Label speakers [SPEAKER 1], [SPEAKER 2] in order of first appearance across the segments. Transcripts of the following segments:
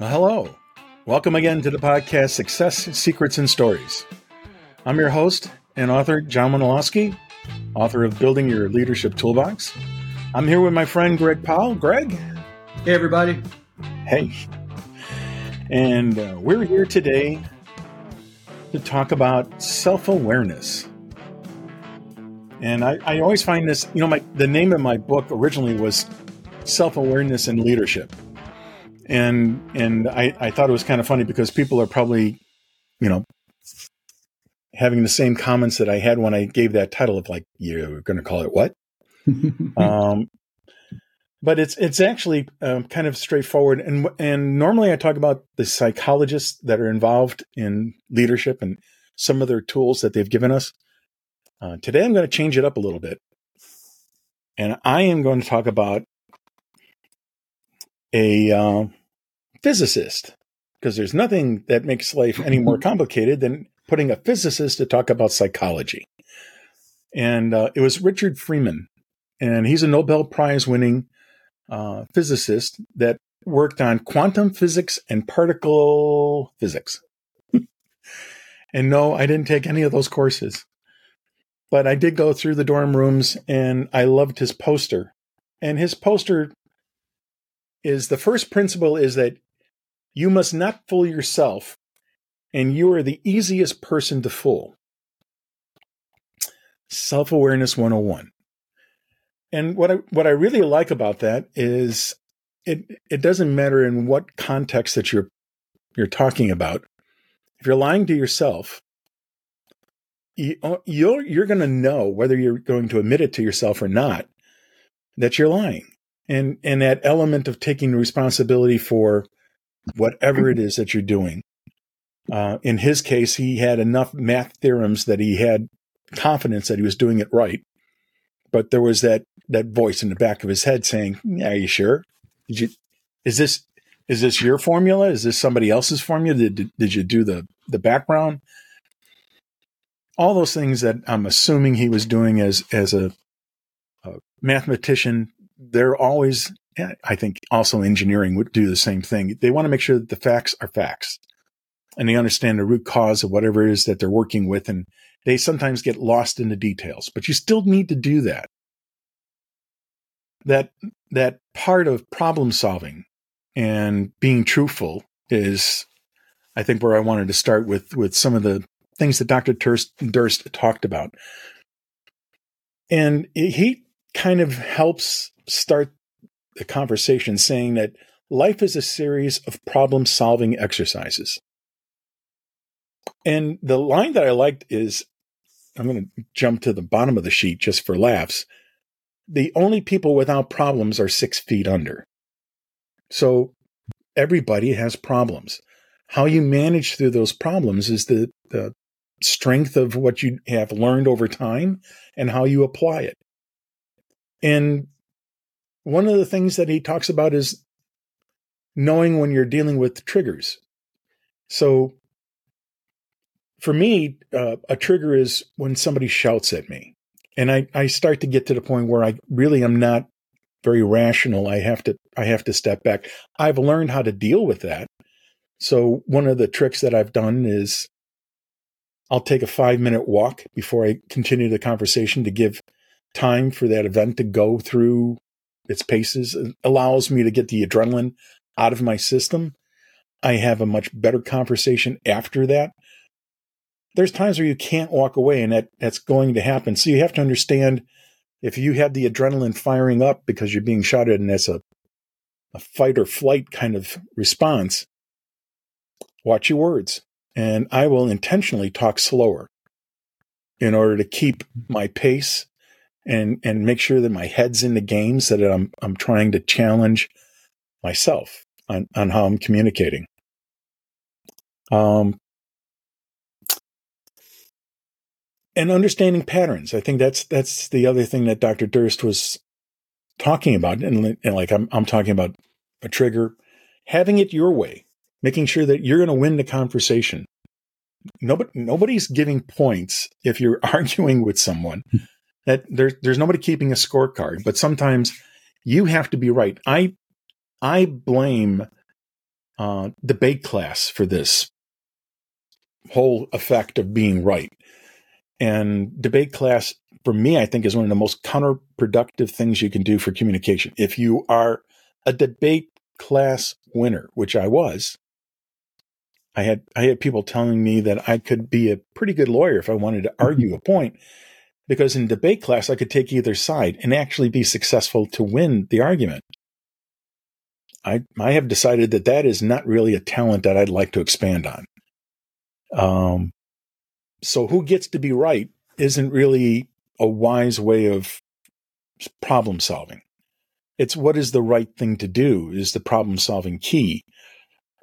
[SPEAKER 1] Well, hello. Welcome again to the podcast Success Secrets and Stories. I'm your host and author, John Wandolowski, author of Building Your Leadership Toolbox. I'm here with my friend Greg Powell. Greg.
[SPEAKER 2] Hey, everybody.
[SPEAKER 1] Hey. And uh, we're here today to talk about self awareness. And I, I always find this, you know, my the name of my book originally was Self Awareness and Leadership. And and I, I thought it was kind of funny because people are probably, you know, having the same comments that I had when I gave that title of like, you're going to call it what? um, but it's it's actually um, kind of straightforward. And and normally I talk about the psychologists that are involved in leadership and some of their tools that they've given us. Uh, today I'm going to change it up a little bit, and I am going to talk about a uh, physicist because there's nothing that makes life any more complicated than putting a physicist to talk about psychology. And uh, it was Richard Feynman, and he's a Nobel Prize winning uh, physicist that worked on quantum physics and particle physics. and no, I didn't take any of those courses. But I did go through the dorm rooms and I loved his poster. And his poster is the first principle is that you must not fool yourself, and you are the easiest person to fool. Self awareness 101. And what I what I really like about that is it it doesn't matter in what context that you're you're talking about. If you're lying to yourself, you, uh, you're you're going to know whether you're going to admit it to yourself or not that you're lying. And and that element of taking responsibility for whatever it is that you're doing. Uh, in his case, he had enough math theorems that he had confidence that he was doing it right but there was that that voice in the back of his head saying, "Are you sure? Did you? Is this is this your formula? Is this somebody else's formula? Did did you do the the background? All those things that I'm assuming he was doing as as a, a mathematician. They're always, I think, also engineering would do the same thing. They want to make sure that the facts are facts, and they understand the root cause of whatever it is that they're working with, and they sometimes get lost in the details, but you still need to do that. That that part of problem solving and being truthful is, I think, where I wanted to start with with some of the things that Dr. Durst, Durst talked about, and he kind of helps start the conversation, saying that life is a series of problem solving exercises. And the line that I liked is I'm going to jump to the bottom of the sheet just for laughs. The only people without problems are six feet under. So everybody has problems. How you manage through those problems is the, the strength of what you have learned over time and how you apply it. And one of the things that he talks about is knowing when you're dealing with triggers. So for me, uh, a trigger is when somebody shouts at me. And I, I start to get to the point where I really am not very rational. I have to I have to step back. I've learned how to deal with that. So one of the tricks that I've done is I'll take a five minute walk before I continue the conversation to give time for that event to go through its paces. It allows me to get the adrenaline out of my system. I have a much better conversation after that there's times where you can't walk away and that that's going to happen. So you have to understand if you have the adrenaline firing up because you're being shot at and that's a, a fight or flight kind of response, watch your words. And I will intentionally talk slower in order to keep mm-hmm. my pace and and make sure that my head's in the game so that I'm I'm trying to challenge myself on, on how I'm communicating. Um, and understanding patterns. I think that's that's the other thing that Dr. Durst was talking about, and, and like I'm I'm talking about a trigger, having it your way, making sure that you're going to win the conversation. Nobody nobody's giving points if you're arguing with someone. That there's there's nobody keeping a scorecard, but sometimes you have to be right. I I blame uh, debate class for this whole effect of being right. And debate class, for me, I think is one of the most counterproductive things you can do for communication. If you are a debate class winner, which I was, I had I had people telling me that I could be a pretty good lawyer if I wanted to mm-hmm. argue a point, because in debate class I could take either side and actually be successful to win the argument. I I have decided that that is not really a talent that I'd like to expand on. Um, so who gets to be right isn't really a wise way of problem solving. It's what is the right thing to do is the problem solving key.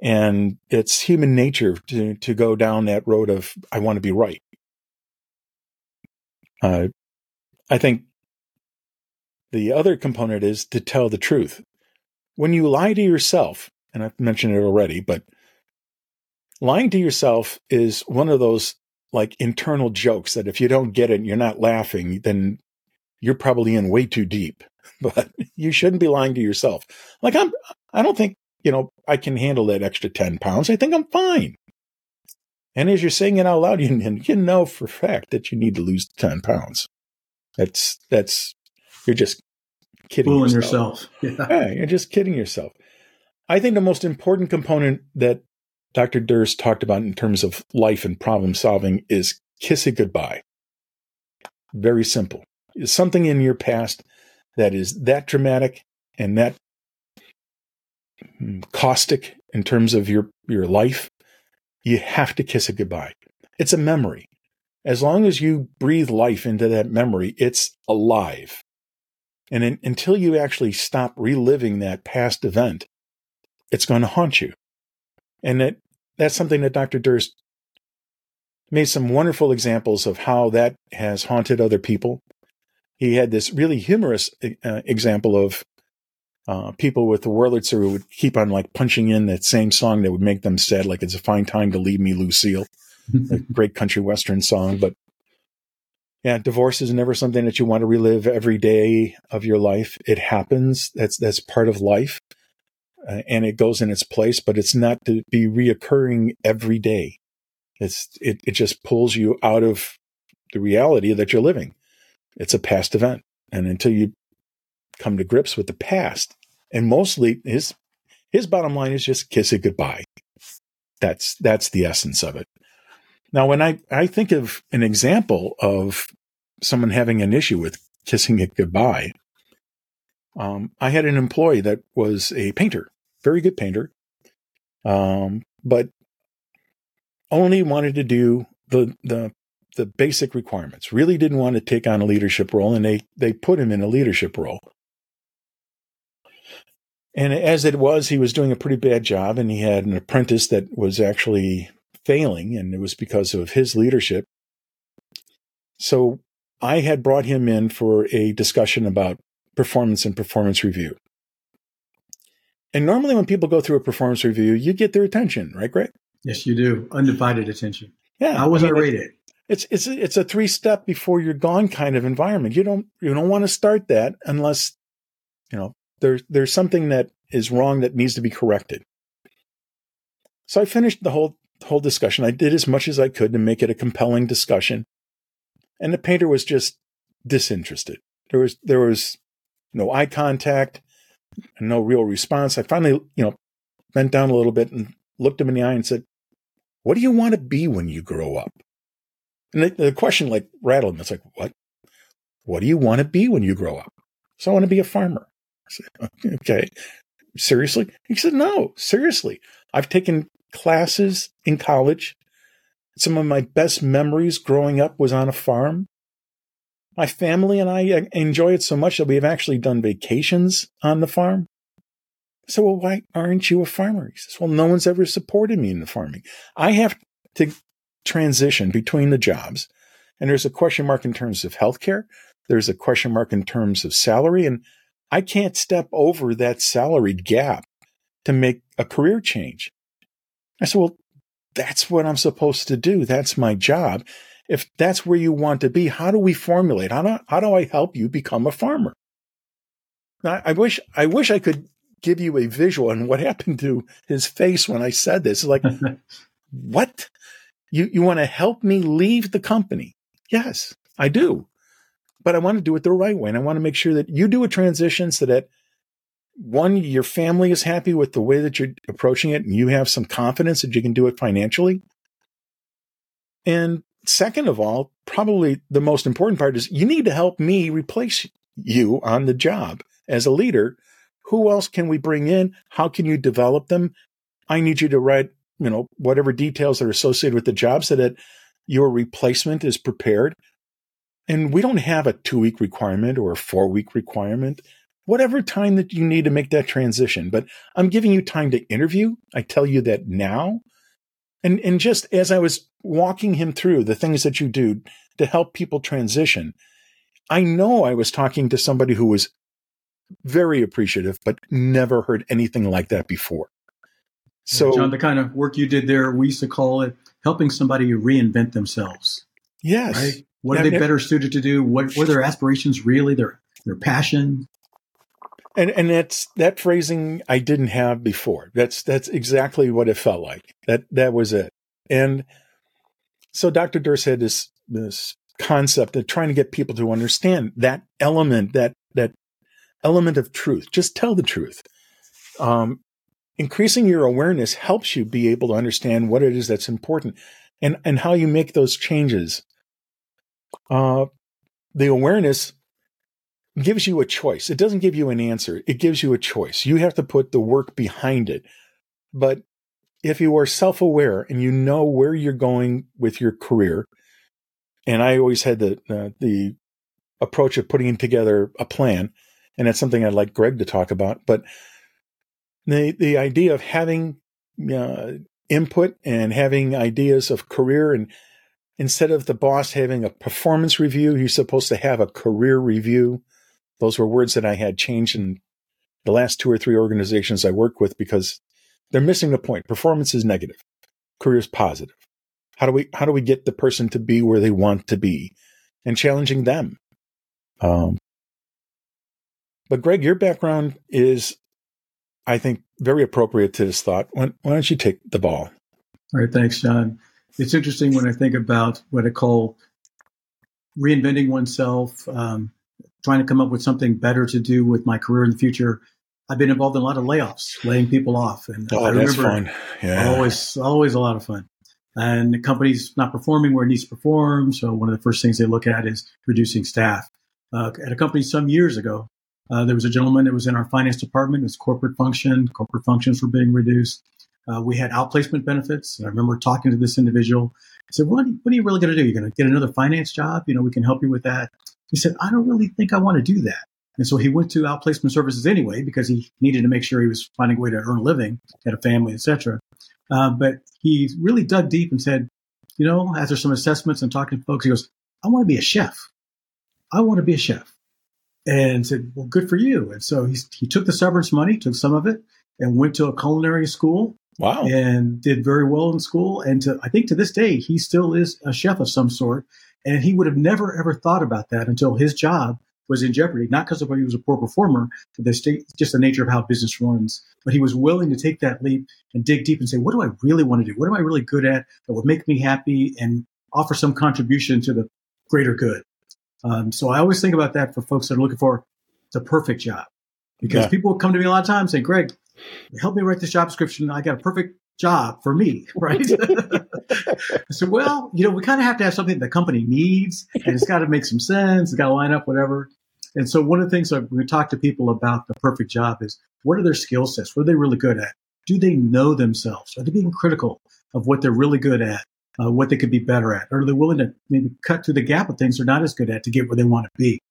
[SPEAKER 1] And it's human nature to, to go down that road of, I want to be right. Uh, I think the other component is to tell the truth. When you lie to yourself, and I've mentioned it already, but lying to yourself is one of those like internal jokes that if you don't get it and you're not laughing, then you're probably in way too deep. But you shouldn't be lying to yourself. Like I'm, I don't think, you know, I can handle that extra 10 pounds. I think I'm fine. And as you're saying it out loud, you, you know for a fact that you need to lose 10 pounds. That's, that's, you're just kidding
[SPEAKER 2] Fooling yourself.
[SPEAKER 1] yourself. Yeah. yeah. You're just kidding yourself. I think the most important component that Dr. Durst talked about in terms of life and problem solving is kiss it goodbye. Very simple. It's something in your past that is that dramatic and that hmm, caustic in terms of your, your life, you have to kiss it goodbye. It's a memory. As long as you breathe life into that memory, it's alive. And in, until you actually stop reliving that past event, it's going to haunt you. And that, that's something that Dr. Durst made some wonderful examples of how that has haunted other people. He had this really humorous uh, example of uh, people with the Wurlitzer who would keep on like punching in that same song that would make them sad, like "It's a fine time to leave me, Lucille," a great country western song. But yeah, divorce is never something that you want to relive every day of your life. It happens. That's that's part of life uh, and it goes in its place, but it's not to be reoccurring every day. It's it it just pulls you out of the reality that you're living. It's a past event, and until you come to grips with the past, and mostly his his bottom line is just kiss it goodbye. That's that's the essence of it. Now, when I I think of an example of someone having an issue with kissing it goodbye, um, I had an employee that was a painter, very good painter, um, but only wanted to do the the the basic requirements. Really didn't want to take on a leadership role, and they they put him in a leadership role. And as it was, he was doing a pretty bad job, and he had an apprentice that was actually failing, and it was because of his leadership. So I had brought him in for a discussion about performance and performance review. And normally, when people go through a performance review, you get their attention, right, Greg?
[SPEAKER 2] Yes, you do. Undivided attention.
[SPEAKER 1] Yeah.
[SPEAKER 2] How was I, mean, I rated?
[SPEAKER 1] It's it's it's a three step before you're gone kind of environment. You don't you don't want to start that unless you know there's there's something that is wrong that needs to be corrected. So I finished the whole whole discussion. I did as much as I could to make it a compelling discussion, and the painter was just disinterested. There was there was no eye contact, no real response. I finally, you know, bent down a little bit and looked him in the eye and said, What do you want to be when you grow up? And the, the question like rattled him. It's like, What? What do you want to be when you grow up? So I want to be a farmer. I said, Okay. Seriously? He said, No, seriously. I've taken classes in college. Some of my best memories growing up was on a farm my family and I uh, enjoy it so much that we have actually done vacations on the farm. So, well, why aren't you a farmer? He says, well, no one's ever supported me in the farming. I have to transition between the jobs. And there's a question mark in terms of healthcare. There's a question mark in terms of salary. And I can't step over that salaried gap to make a career change. I said, well, that's what I'm supposed to do. That's my job if that's where you want to be, how do we formulate? How do, how do I help you become a farmer? I, I wish I wish I could give you a visual. And what happened to his face when I said this? Like, what? You, you want to help me leave the company? Yes, I do. But I want to do it the right way. And I want to make sure that you do a transition so that one, your family is happy with the way that you're approaching it and you have some confidence that you can do it financially. And second of all, probably the most important part is you need to help me replace you on the job as a leader. Who else can we bring in? How can you develop them? I need you to write, you know, whatever details that are associated with the job so that your replacement is prepared. And we don't have a two week requirement or a four week requirement, whatever time that you need to make that transition. But I'm giving you time to interview. I tell you that now. And, and just as I was walking him through the things that you do to help people transition, I know I was talking to somebody who was very appreciative, but never heard anything like that before.
[SPEAKER 2] So, John, the kind of work you did there, we used to call it helping somebody reinvent themselves.
[SPEAKER 1] Yes.
[SPEAKER 2] Right? What are they better suited to do? What, were their aspirations really? Their their passion?
[SPEAKER 1] And and that's that phrasing I didn't have before. That's that's exactly what it felt like. That that was it. And so Dr. Durst had this this concept of trying to get people to understand that element, that that element of truth. Just tell the truth. Um, increasing your awareness helps you be able to understand what it is that's important and and how you make those changes. Uh, the awareness gives you a choice. It doesn't give you an answer. It gives you a choice. You have to put the work behind it. But if you are self aware and you know where you're going with your career, and I always had the uh, the approach of putting together a plan, and that's something I'd like Greg to talk about. But the the idea of having uh, input and having ideas of career, and instead of the boss having a performance review, you're supposed to have a career review. Those were words that I had changed in the last two or three organizations I work with because they're missing the point. Performance is negative. Career is positive. How do we how do we get the person to be where they want to be, and challenging them? Um, but Greg, your background is, I think, very appropriate to this thought. Why, why don't you take the ball?
[SPEAKER 2] All right, thanks, John. It's interesting when I think about what I call reinventing oneself, um, trying to come up with something better to do with my career in the future. I've been involved in a lot of layoffs, laying people off, and
[SPEAKER 1] oh, I that's fun. Yeah,
[SPEAKER 2] always, always a lot of fun. And the company's not performing where it needs to perform, so one of the first things they look at is reducing staff. Uh, at a company some years ago, uh, there was a gentleman that was in our finance department. It was corporate function. Corporate functions were being reduced. Uh, we had outplacement benefits. I remember talking to this individual. I said, what, what are you really going to do? You're going to get another finance job? You know, we can help you with that. He said, I don't really think I want to do that. And so he went to outplacement services anyway because he needed to make sure he was finding a way to earn a living, had a family, etc. Uh, but he really dug deep and said, you know, after some assessments and talking to folks, he goes, I want to be a chef. I want to be a chef. And said, well, good for you. And so he, he took the severance money, took some of it, and went to a culinary school.
[SPEAKER 1] Wow.
[SPEAKER 2] And did very well in school. And to, I think to this day, he still is a chef of some sort. And he would have never, ever thought about that until his job was in jeopardy, not because of he was a poor performer, but the state, just the nature of how business runs. But he was willing to take that leap and dig deep and say, what do I really want to do? What am I really good at that would make me happy and offer some contribution to the greater good? Um, so I always think about that for folks that are looking for the perfect job because yeah. people come to me a lot of times saying, Greg, help me write this job description. I got a perfect job for me, right? I said, well, you know, we kind of have to have something the company needs and it's got to make some sense. It's got to line up, whatever. And so one of the things that we talk to people about the perfect job is what are their skill sets? What are they really good at? Do they know themselves? Are they being critical of what they're really good at, uh, what they could be better at? Or are they willing to maybe cut through the gap of things they're not as good at to get where they want to be?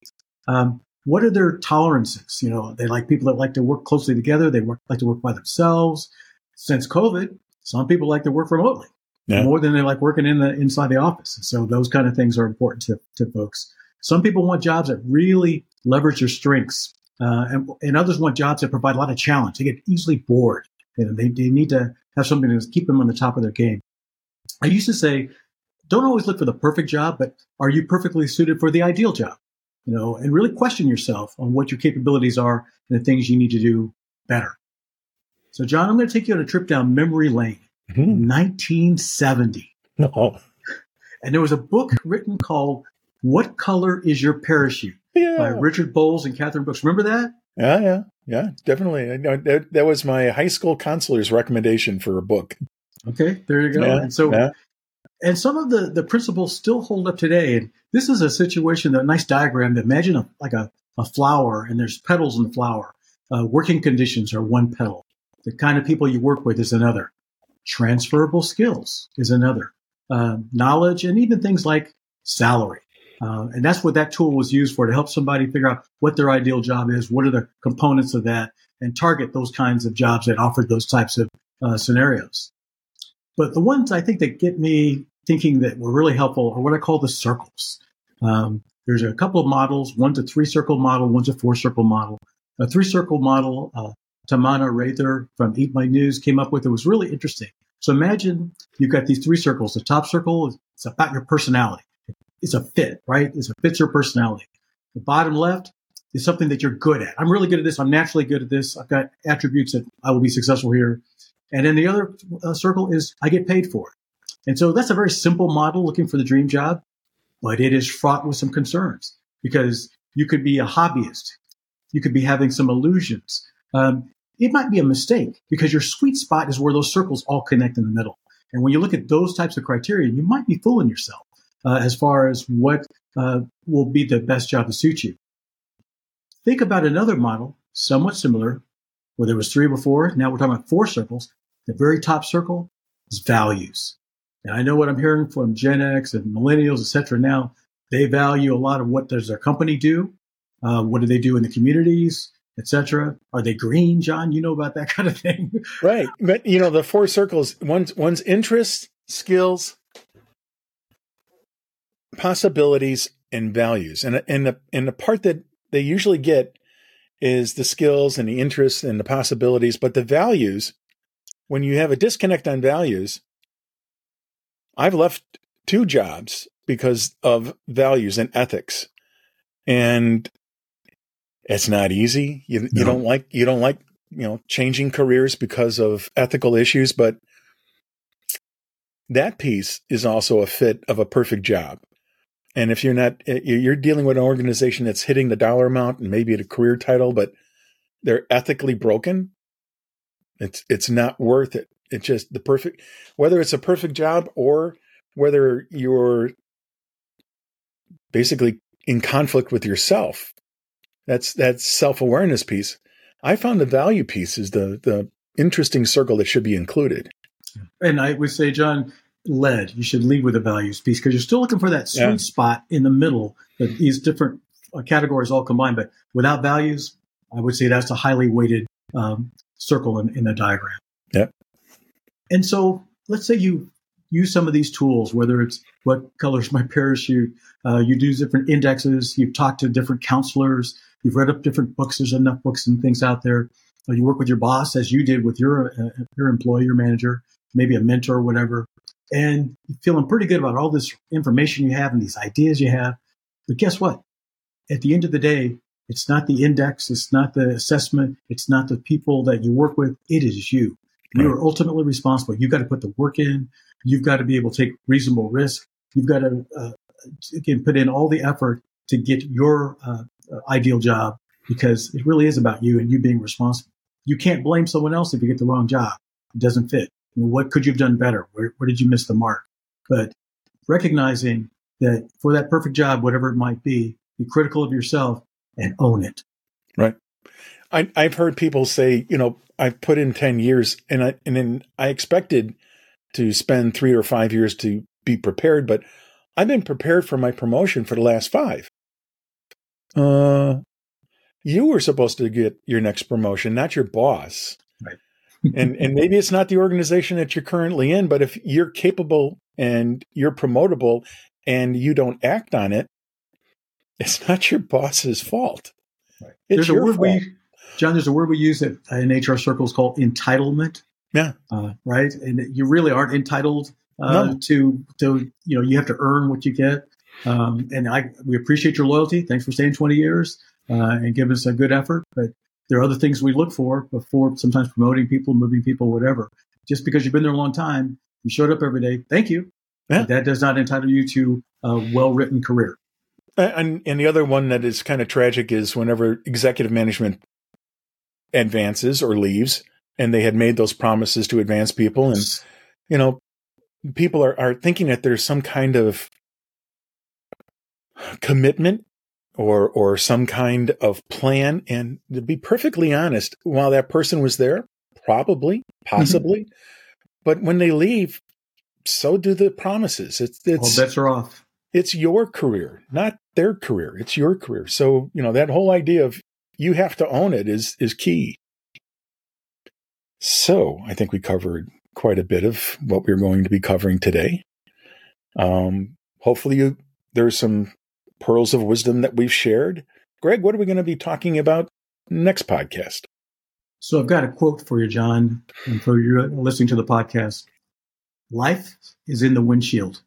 [SPEAKER 2] Um, what are their tolerances? You know, they like people that like to work closely together. They work, like to work by themselves. Since COVID, some people like to work remotely yeah. more than they like working in the inside the office. So those kind of things are important to, to folks. Some people want jobs that really leverage their strengths, uh, and, and, others want jobs that provide a lot of challenge. They get easily bored. You know, they, they need to have something to keep them on the top of their game. I used to say, don't always look for the perfect job, but are you perfectly suited for the ideal job? You know, and really question yourself on what your capabilities are and the things you need to do better. So, John, I'm going to take you on a trip down memory lane. Mm-hmm. 1970.
[SPEAKER 1] No.
[SPEAKER 2] And there was a book written called "What Color Is Your Parachute" yeah. by Richard Bolles and Katharine Brooks. Remember that?
[SPEAKER 1] Yeah, yeah, yeah, definitely. That, that was my high school counselor's recommendation for a book.
[SPEAKER 2] Okay, there you go. Yeah, and so, yeah. And some of the the principles still hold up today. And this is a situation, a nice diagram. Imagine a, like a, a flower, and there's petals in the flower. Uh, working conditions are one petal. The kind of people you work with is another. Transferable skills is another. Uh, knowledge and even things like salary. Uh, and that's what that tool was used for to help somebody figure out what their ideal job is, what are the components of that, and target those kinds of jobs that offered those types of uh, scenarios. But the ones I think that get me thinking that were really helpful are what I call the circles. Um, there's a couple of models. One's a three circle model, one's a four circle model. A three circle model, uh, Tamana Rather from Eat My News came up with. It was really interesting. So imagine you've got these three circles. The top circle is about your personality. It's a fit, right? It's a fits your personality. The bottom left is something that you're good at. I'm really good at this. I'm naturally good at this. I've got attributes that I will be successful here. And then the other uh, circle is I get paid for it. And so that's a very simple model looking for the dream job, but it is fraught with some concerns because you could be a hobbyist. You could be having some illusions. Um, it might be a mistake because your sweet spot is where those circles all connect in the middle. And when you look at those types of criteria, you might be fooling yourself uh, as far as what uh, will be the best job to suit you. Think about another model, somewhat similar, where there was three before. Now we're talking about four circles. The very top circle is values. And I know what I'm hearing from Gen X and millennials, et cetera. Now they value a lot of what does their company do? Uh, what do they do in the communities? etc. Are they green, John? You know about that kind of thing,
[SPEAKER 1] right? But you know the four circles: one's one's interests, skills, possibilities, and values. And and the and the part that they usually get is the skills and the interests and the possibilities, but the values. When you have a disconnect on values, I've left two jobs because of values and ethics. And it's not easy. You, no. you don't like you don't like you know changing careers because of ethical issues, but that piece is also a fit of a perfect job. And if you're not, eh, you're dealing with an organization that's hitting the dollar amount and maybe at a career title, but they're ethically broken. It's it's not worth it. It's just the perfect, whether it's a perfect job or whether you're basically in conflict with yourself that's that self awareness piece. I found the value piece is the the interesting circle that should be included.
[SPEAKER 2] And I would say, John, lead. You should lead with the values piece because you're still looking for that sweet yeah. spot in the middle. That these different uh, categories all combined, but without values, I would say that's a highly weighted um, circle in, in the diagram.
[SPEAKER 1] Yep.
[SPEAKER 2] And so, let's say you use some of these tools, whether it's what colors my parachute, uh, you do different indexes, you've talked to different counselors, You've read up different books. There's enough books and things out there. Uh, you work with your boss as you did with your uh, your employee, your manager, maybe a mentor or whatever, and you're feeling pretty good about all this information you have and these ideas you have. But guess what? At the end of the day, it's not the index, it's not the assessment, it's not the people that you work with. It is you. You are ultimately responsible. You've got to put the work in. You've got to be able to take reasonable risk. You've got to uh, again put in all the effort to get your uh, uh, ideal job because it really is about you and you being responsible. You can't blame someone else if you get the wrong job. It doesn't fit. You know, what could you have done better? Where, where did you miss the mark? But recognizing that for that perfect job, whatever it might be, be critical of yourself and own it.
[SPEAKER 1] Right. I, I've heard people say, you know, I've put in 10 years and I, and then I expected to spend three or five years to be prepared, but I've been prepared for my promotion for the last five uh, you were supposed to get your next promotion, not your boss.
[SPEAKER 2] Right.
[SPEAKER 1] and and maybe it's not the organization that you're currently in, but if you're capable and you're promotable and you don't act on it, it's not your boss's fault.
[SPEAKER 2] Right. It's there's a word fault. we, John. There's a word we use in HR circles called entitlement.
[SPEAKER 1] Yeah.
[SPEAKER 2] Uh, right. And you really aren't entitled uh, no. to to you know you have to earn what you get. Um, and I, we appreciate your loyalty. Thanks for staying 20 years uh, and giving us a good effort. But there are other things we look for before sometimes promoting people, moving people, whatever. Just because you've been there a long time, you showed up every day. Thank you. Yeah. That does not entitle you to a well written career.
[SPEAKER 1] And, and the other one that is kind of tragic is whenever executive management advances or leaves, and they had made those promises to advance people, and you know, people are, are thinking that there's some kind of commitment or or some kind of plan. And to be perfectly honest, while that person was there, probably, mm-hmm. possibly, but when they leave, so do the promises. It's it's
[SPEAKER 2] all bets are off.
[SPEAKER 1] It's your career, not their career. It's your career. So you know that whole idea of you have to own it is is key. So I think we covered quite a bit of what we're going to be covering today. Um, hopefully, you, there's some pearls of wisdom that we've shared. Greg, what are we going to be talking about next podcast?
[SPEAKER 2] So I've got a quote for you, John, and for you listening to the podcast. Life is in the windshield,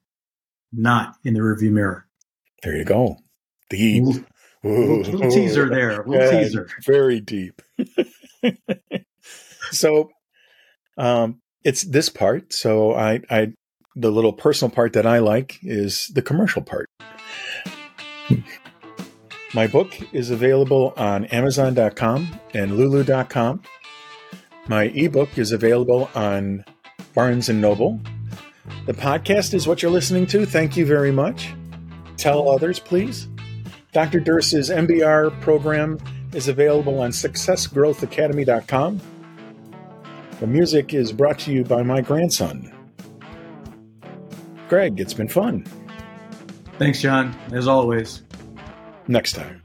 [SPEAKER 2] not in the rearview mirror.
[SPEAKER 1] There you go. Deep.
[SPEAKER 2] Little, little, little teaser there. Little yeah, teaser.
[SPEAKER 1] Very deep. so um, it's this part. So I, I, the little personal part that I like is the commercial part. My book is available on Amazon.com and Lulu.com. My ebook is available on Barnes and Noble. The podcast is what you're listening to. Thank you very much. Tell others, please. Dr. Durst's MBR program is available on SuccessGrowthAcademy.com. The music is brought to you by my grandson. Greg, it's been fun.
[SPEAKER 2] Thanks, John, as always.
[SPEAKER 1] Next time.